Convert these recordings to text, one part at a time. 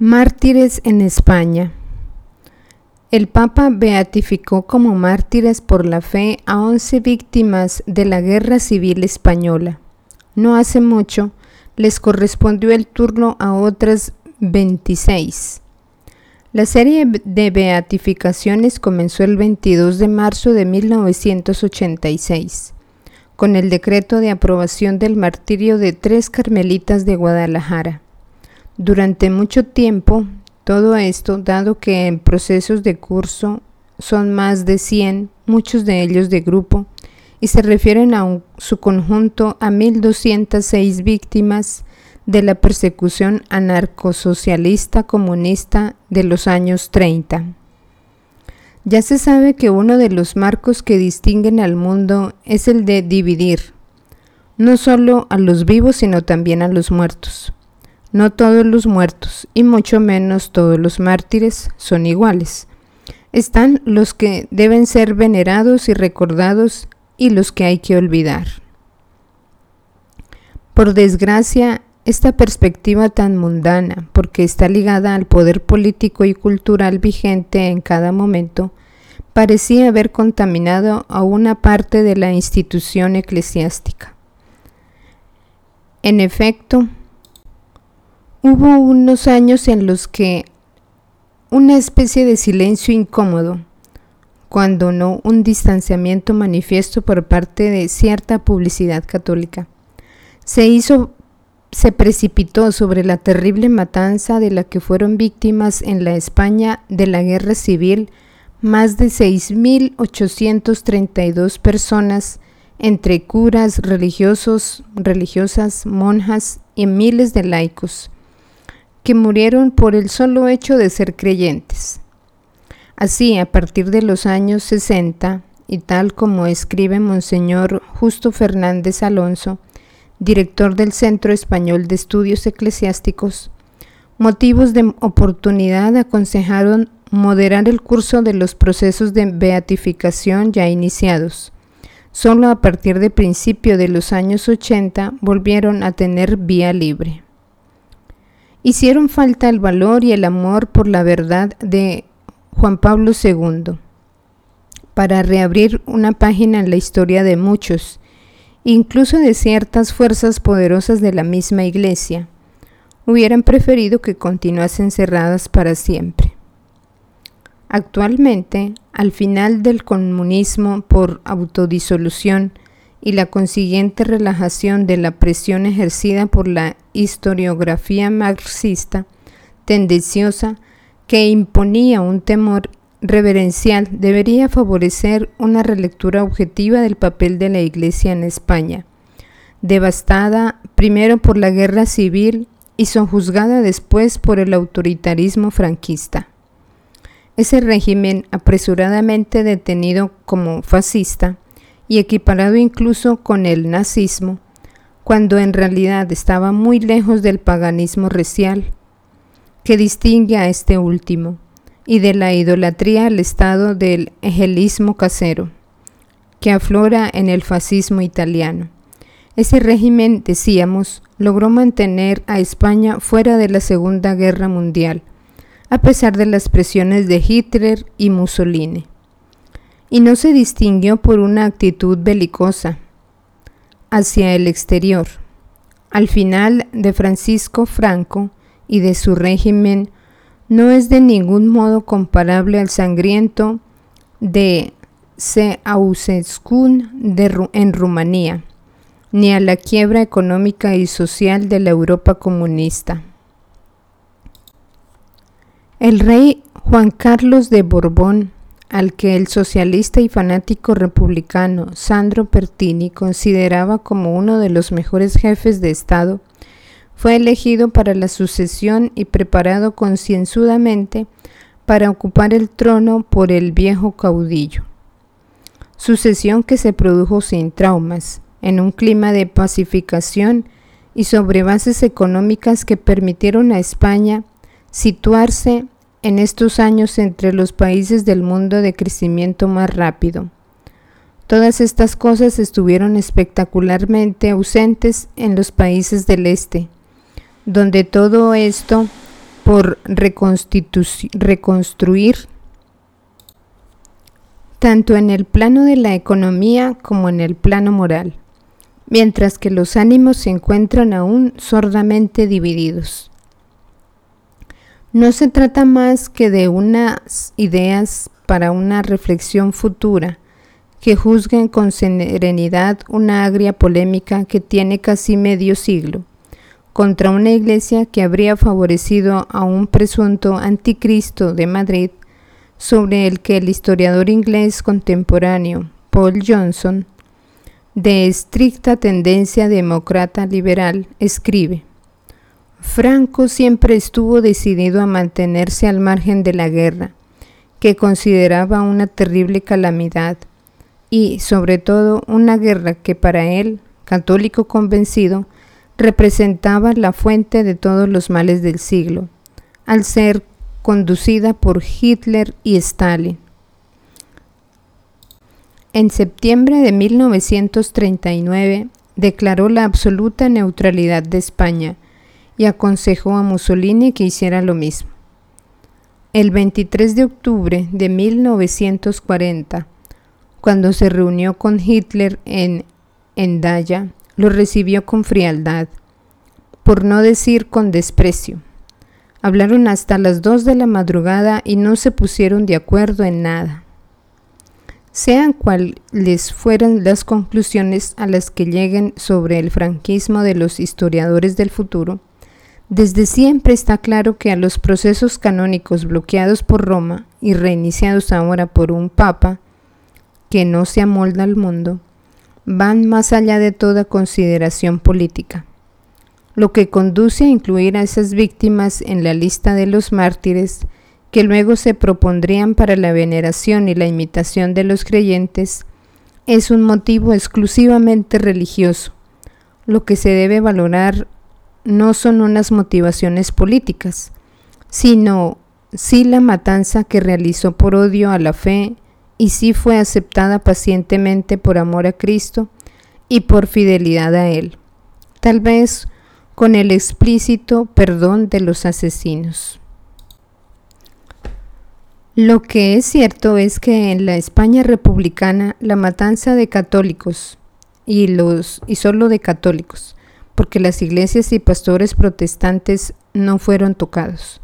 Mártires en España. El Papa beatificó como mártires por la fe a 11 víctimas de la Guerra Civil Española. No hace mucho les correspondió el turno a otras 26. La serie de beatificaciones comenzó el 22 de marzo de 1986, con el decreto de aprobación del martirio de tres carmelitas de Guadalajara. Durante mucho tiempo, todo esto, dado que en procesos de curso son más de 100, muchos de ellos de grupo, y se refieren a su conjunto a 1.206 víctimas de la persecución anarcosocialista comunista de los años 30. Ya se sabe que uno de los marcos que distinguen al mundo es el de dividir, no solo a los vivos, sino también a los muertos. No todos los muertos, y mucho menos todos los mártires, son iguales. Están los que deben ser venerados y recordados y los que hay que olvidar. Por desgracia, esta perspectiva tan mundana, porque está ligada al poder político y cultural vigente en cada momento, parecía haber contaminado a una parte de la institución eclesiástica. En efecto, Hubo unos años en los que una especie de silencio incómodo, cuando no un distanciamiento manifiesto por parte de cierta publicidad católica, se hizo se precipitó sobre la terrible matanza de la que fueron víctimas en la España de la Guerra Civil más de 6.832 personas entre curas, religiosos, religiosas, monjas y miles de laicos que murieron por el solo hecho de ser creyentes. Así, a partir de los años 60, y tal como escribe Monseñor Justo Fernández Alonso, director del Centro Español de Estudios Eclesiásticos, motivos de oportunidad aconsejaron moderar el curso de los procesos de beatificación ya iniciados. Solo a partir de principio de los años 80 volvieron a tener vía libre hicieron falta el valor y el amor por la verdad de Juan Pablo II para reabrir una página en la historia de muchos, incluso de ciertas fuerzas poderosas de la misma Iglesia. Hubieran preferido que continuasen cerradas para siempre. Actualmente, al final del comunismo por autodisolución, y la consiguiente relajación de la presión ejercida por la historiografía marxista tendenciosa que imponía un temor reverencial debería favorecer una relectura objetiva del papel de la Iglesia en España, devastada primero por la guerra civil y sojuzgada después por el autoritarismo franquista. Ese régimen apresuradamente detenido como fascista y equiparado incluso con el nazismo, cuando en realidad estaba muy lejos del paganismo racial, que distingue a este último, y de la idolatría al estado del egelismo casero, que aflora en el fascismo italiano. Ese régimen, decíamos, logró mantener a España fuera de la Segunda Guerra Mundial, a pesar de las presiones de Hitler y Mussolini y no se distinguió por una actitud belicosa hacia el exterior. Al final de Francisco Franco y de su régimen no es de ningún modo comparable al sangriento de Ceausescu en Rumanía, ni a la quiebra económica y social de la Europa comunista. El rey Juan Carlos de Borbón al que el socialista y fanático republicano Sandro Pertini consideraba como uno de los mejores jefes de Estado, fue elegido para la sucesión y preparado concienzudamente para ocupar el trono por el viejo caudillo. Sucesión que se produjo sin traumas, en un clima de pacificación y sobre bases económicas que permitieron a España situarse en estos años entre los países del mundo de crecimiento más rápido. Todas estas cosas estuvieron espectacularmente ausentes en los países del este, donde todo esto por reconstruir tanto en el plano de la economía como en el plano moral, mientras que los ánimos se encuentran aún sordamente divididos. No se trata más que de unas ideas para una reflexión futura que juzguen con serenidad una agria polémica que tiene casi medio siglo contra una iglesia que habría favorecido a un presunto anticristo de Madrid sobre el que el historiador inglés contemporáneo Paul Johnson, de estricta tendencia demócrata liberal, escribe, Franco siempre estuvo decidido a mantenerse al margen de la guerra, que consideraba una terrible calamidad, y, sobre todo, una guerra que para él, católico convencido, representaba la fuente de todos los males del siglo, al ser conducida por Hitler y Stalin. En septiembre de 1939 declaró la absoluta neutralidad de España y aconsejó a Mussolini que hiciera lo mismo. El 23 de octubre de 1940, cuando se reunió con Hitler en Endaya, lo recibió con frialdad, por no decir con desprecio. Hablaron hasta las dos de la madrugada y no se pusieron de acuerdo en nada. Sean cuales fueran las conclusiones a las que lleguen sobre el franquismo de los historiadores del futuro, desde siempre está claro que a los procesos canónicos bloqueados por Roma y reiniciados ahora por un papa que no se amolda al mundo, van más allá de toda consideración política lo que conduce a incluir a esas víctimas en la lista de los mártires que luego se propondrían para la veneración y la imitación de los creyentes, es un motivo exclusivamente religioso. Lo que se debe valorar no son unas motivaciones políticas, sino si la matanza que realizó por odio a la fe y si fue aceptada pacientemente por amor a Cristo y por fidelidad a Él. Tal vez con el explícito perdón de los asesinos. Lo que es cierto es que en la España republicana la matanza de católicos y los y solo de católicos, porque las iglesias y pastores protestantes no fueron tocados.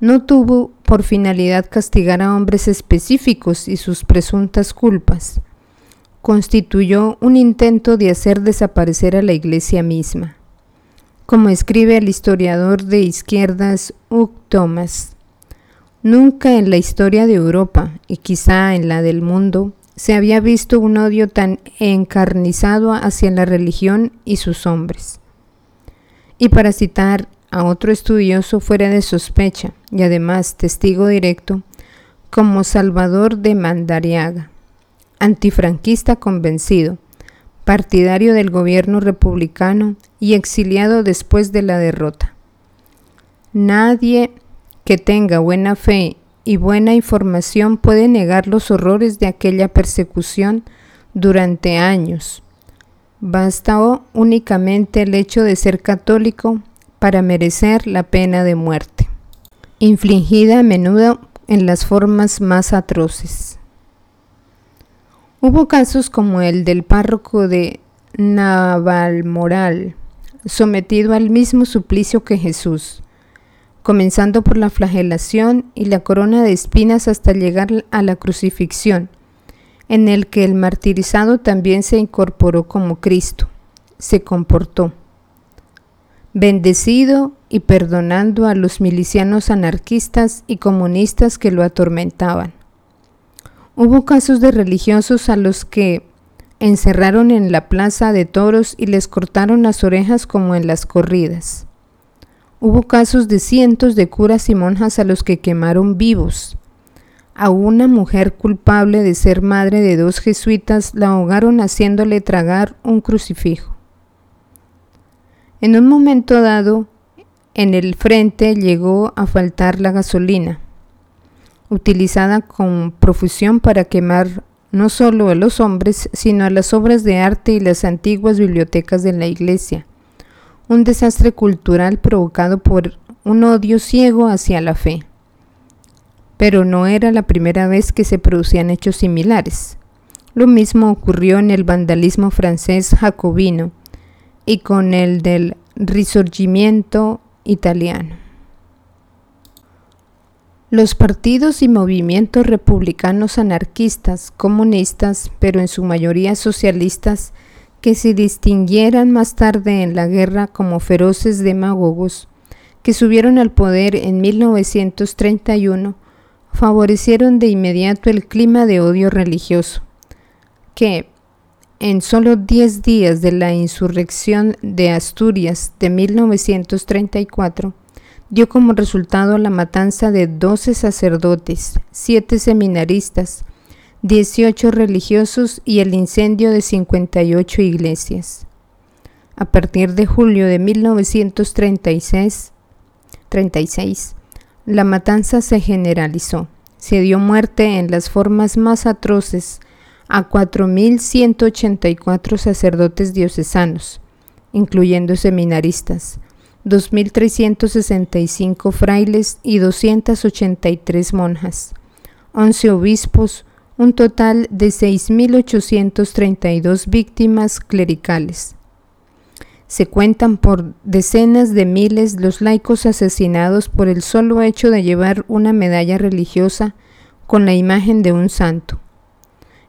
No tuvo por finalidad castigar a hombres específicos y sus presuntas culpas. Constituyó un intento de hacer desaparecer a la iglesia misma como escribe el historiador de izquierdas Hugh Thomas. Nunca en la historia de Europa, y quizá en la del mundo, se había visto un odio tan encarnizado hacia la religión y sus hombres. Y para citar a otro estudioso fuera de sospecha y además testigo directo, como Salvador de Mandariaga, antifranquista convencido, partidario del gobierno republicano y exiliado después de la derrota. Nadie que tenga buena fe y buena información puede negar los horrores de aquella persecución durante años. Bastó únicamente el hecho de ser católico para merecer la pena de muerte, infligida a menudo en las formas más atroces. Hubo casos como el del párroco de Navalmoral, sometido al mismo suplicio que Jesús, comenzando por la flagelación y la corona de espinas hasta llegar a la crucifixión, en el que el martirizado también se incorporó como Cristo, se comportó, bendecido y perdonando a los milicianos anarquistas y comunistas que lo atormentaban. Hubo casos de religiosos a los que encerraron en la plaza de toros y les cortaron las orejas como en las corridas. Hubo casos de cientos de curas y monjas a los que quemaron vivos. A una mujer culpable de ser madre de dos jesuitas la ahogaron haciéndole tragar un crucifijo. En un momento dado, en el frente llegó a faltar la gasolina utilizada con profusión para quemar no solo a los hombres, sino a las obras de arte y las antiguas bibliotecas de la iglesia. Un desastre cultural provocado por un odio ciego hacia la fe. Pero no era la primera vez que se producían hechos similares. Lo mismo ocurrió en el vandalismo francés jacobino y con el del risorgimiento italiano. Los partidos y movimientos republicanos anarquistas, comunistas, pero en su mayoría socialistas, que se distinguieran más tarde en la guerra como feroces demagogos, que subieron al poder en 1931, favorecieron de inmediato el clima de odio religioso, que, en solo 10 días de la insurrección de Asturias de 1934, dio como resultado la matanza de 12 sacerdotes, 7 seminaristas, 18 religiosos y el incendio de 58 iglesias. A partir de julio de 1936, 36, la matanza se generalizó. Se dio muerte en las formas más atroces a 4.184 sacerdotes diocesanos, incluyendo seminaristas, 2.365 frailes y 283 monjas, 11 obispos, un total de 6.832 víctimas clericales. Se cuentan por decenas de miles los laicos asesinados por el solo hecho de llevar una medalla religiosa con la imagen de un santo.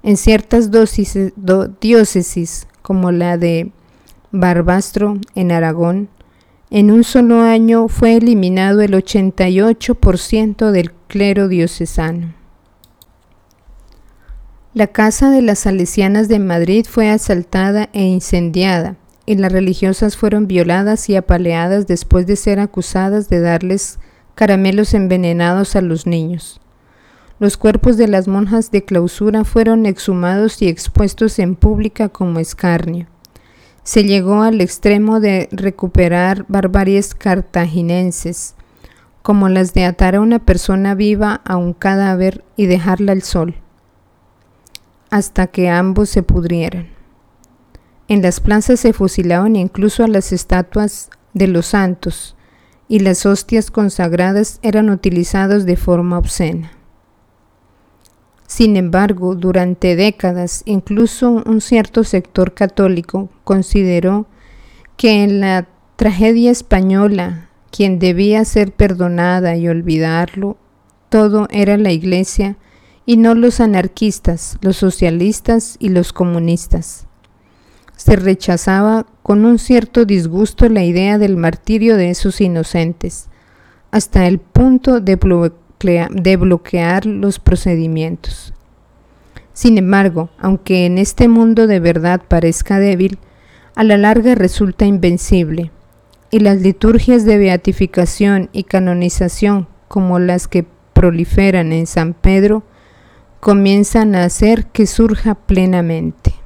En ciertas diócesis, como la de Barbastro en Aragón, en un solo año fue eliminado el 88% del clero diocesano. La casa de las salesianas de Madrid fue asaltada e incendiada, y las religiosas fueron violadas y apaleadas después de ser acusadas de darles caramelos envenenados a los niños. Los cuerpos de las monjas de clausura fueron exhumados y expuestos en pública como escarnio se llegó al extremo de recuperar barbaries cartaginenses, como las de atar a una persona viva a un cadáver y dejarla al sol, hasta que ambos se pudrieran. En las plazas se fusilaban incluso a las estatuas de los santos, y las hostias consagradas eran utilizadas de forma obscena. Sin embargo, durante décadas, incluso un cierto sector católico consideró que en la tragedia española, quien debía ser perdonada y olvidarlo, todo era la Iglesia y no los anarquistas, los socialistas y los comunistas. Se rechazaba con un cierto disgusto la idea del martirio de esos inocentes, hasta el punto de bloquear los procedimientos. Sin embargo, aunque en este mundo de verdad parezca débil, a la larga resulta invencible, y las liturgias de beatificación y canonización como las que proliferan en San Pedro comienzan a hacer que surja plenamente.